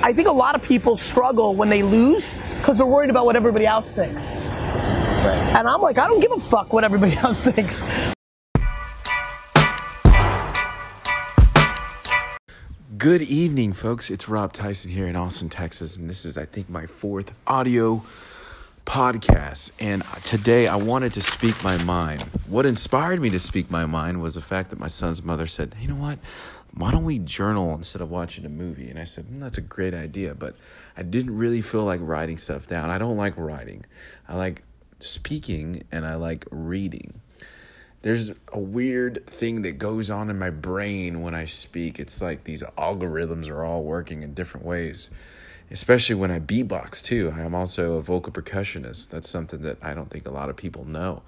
I think a lot of people struggle when they lose because they're worried about what everybody else thinks. Right. And I'm like, I don't give a fuck what everybody else thinks. Good evening, folks. It's Rob Tyson here in Austin, Texas, and this is, I think, my fourth audio podcast. And today I wanted to speak my mind. What inspired me to speak my mind was the fact that my son's mother said, You know what? Why don't we journal instead of watching a movie? And I said, mm, That's a great idea, but I didn't really feel like writing stuff down. I don't like writing, I like speaking and I like reading there's a weird thing that goes on in my brain when I speak. It's like these algorithms are all working in different ways, especially when I beatbox too. I'm also a vocal percussionist. That's something that I don't think a lot of people know.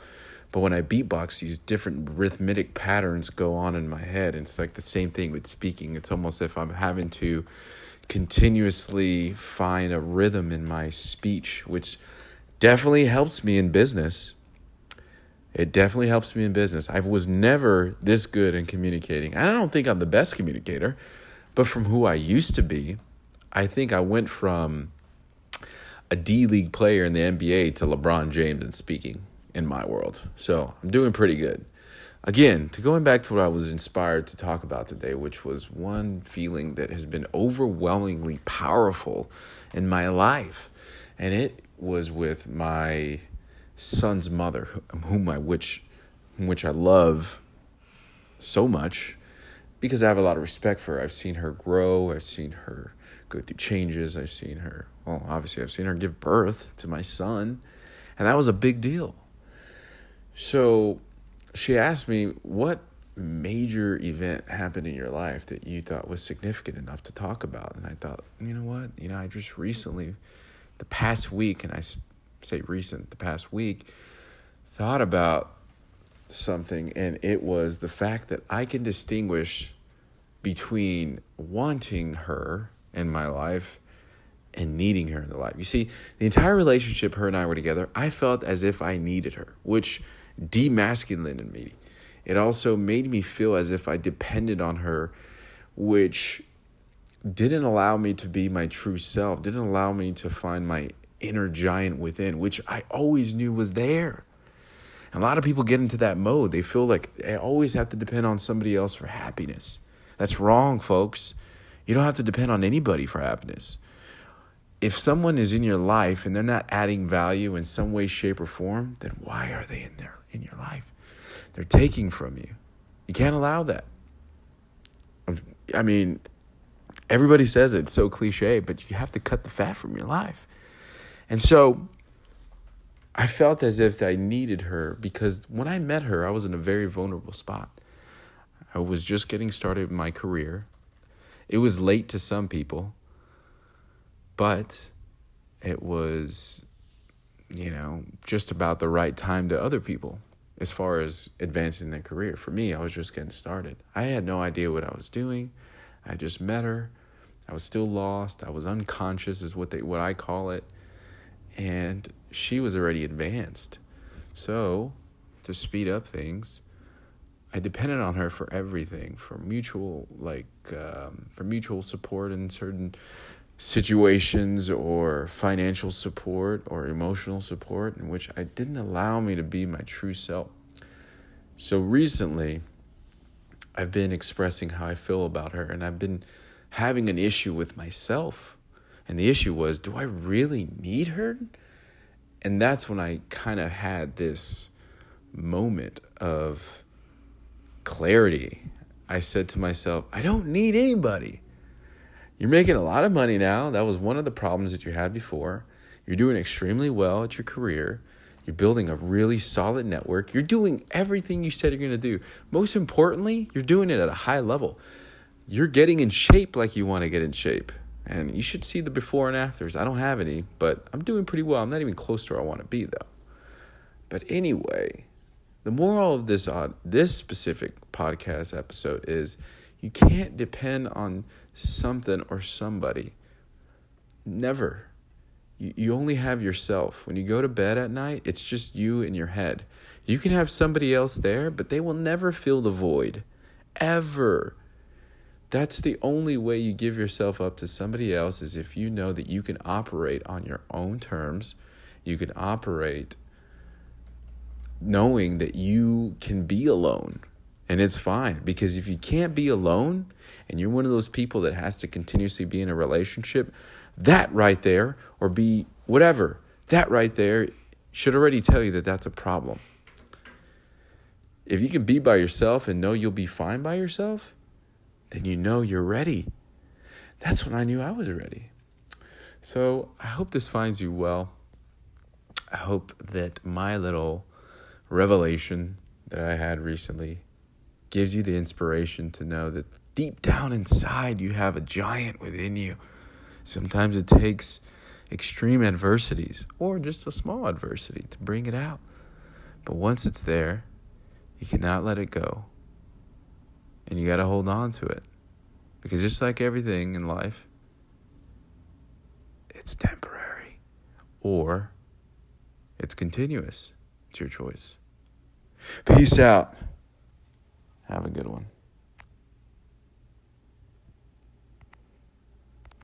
But when I beatbox, these different rhythmic patterns go on in my head. And It's like the same thing with speaking. It's almost if I'm having to continuously find a rhythm in my speech, which definitely helps me in business it definitely helps me in business. I was never this good in communicating. I don't think I'm the best communicator, but from who I used to be, I think I went from a D League player in the NBA to LeBron James in speaking in my world. So I'm doing pretty good. Again, to going back to what I was inspired to talk about today, which was one feeling that has been overwhelmingly powerful in my life. And it was with my son's mother, whom I which which I love so much because I have a lot of respect for her. I've seen her grow, I've seen her go through changes, I've seen her well, obviously I've seen her give birth to my son, and that was a big deal. So she asked me, What major event happened in your life that you thought was significant enough to talk about? And I thought, you know what? You know, I just recently, the past week, and I say recent, the past week, thought about something, and it was the fact that I can distinguish between wanting her in my life and needing her in the life. You see, the entire relationship her and I were together, I felt as if I needed her, which demasculated me. It also made me feel as if I depended on her, which didn't allow me to be my true self, didn't allow me to find my inner giant within, which I always knew was there. And a lot of people get into that mode. They feel like they always have to depend on somebody else for happiness. That's wrong, folks. You don't have to depend on anybody for happiness. If someone is in your life and they're not adding value in some way, shape, or form, then why are they in there in your life? They're taking from you. You can't allow that. Um, I mean, everybody says it, it's so cliche, but you have to cut the fat from your life. And so I felt as if I needed her because when I met her, I was in a very vulnerable spot. I was just getting started in my career. It was late to some people, but it was, you know, just about the right time to other people as far as advancing their career. For me, I was just getting started. I had no idea what I was doing. I just met her. I was still lost. I was unconscious, is what they what I call it and she was already advanced. So, to speed up things, I depended on her for everything, for mutual like um, for mutual support in certain situations or financial support or emotional support in which I didn't allow me to be my true self. So recently, I've been expressing how I feel about her and I've been having an issue with myself and the issue was, do I really need her? And that's when I kind of had this moment of clarity. I said to myself, I don't need anybody. You're making a lot of money now. That was one of the problems that you had before. You're doing extremely well at your career. You're building a really solid network. You're doing everything you said you're going to do. Most importantly, you're doing it at a high level. You're getting in shape like you want to get in shape. And you should see the before and afters. I don't have any, but I'm doing pretty well. I'm not even close to where I want to be, though. But anyway, the moral of this uh, this specific podcast episode is you can't depend on something or somebody. Never. You, you only have yourself. When you go to bed at night, it's just you in your head. You can have somebody else there, but they will never fill the void. Ever. That's the only way you give yourself up to somebody else is if you know that you can operate on your own terms. You can operate knowing that you can be alone. And it's fine because if you can't be alone and you're one of those people that has to continuously be in a relationship, that right there, or be whatever, that right there should already tell you that that's a problem. If you can be by yourself and know you'll be fine by yourself, then you know you're ready. That's when I knew I was ready. So I hope this finds you well. I hope that my little revelation that I had recently gives you the inspiration to know that deep down inside you have a giant within you. Sometimes it takes extreme adversities or just a small adversity to bring it out. But once it's there, you cannot let it go. And you got to hold on to it. Because just like everything in life, it's temporary or it's continuous. It's your choice. Peace out. Have a good one.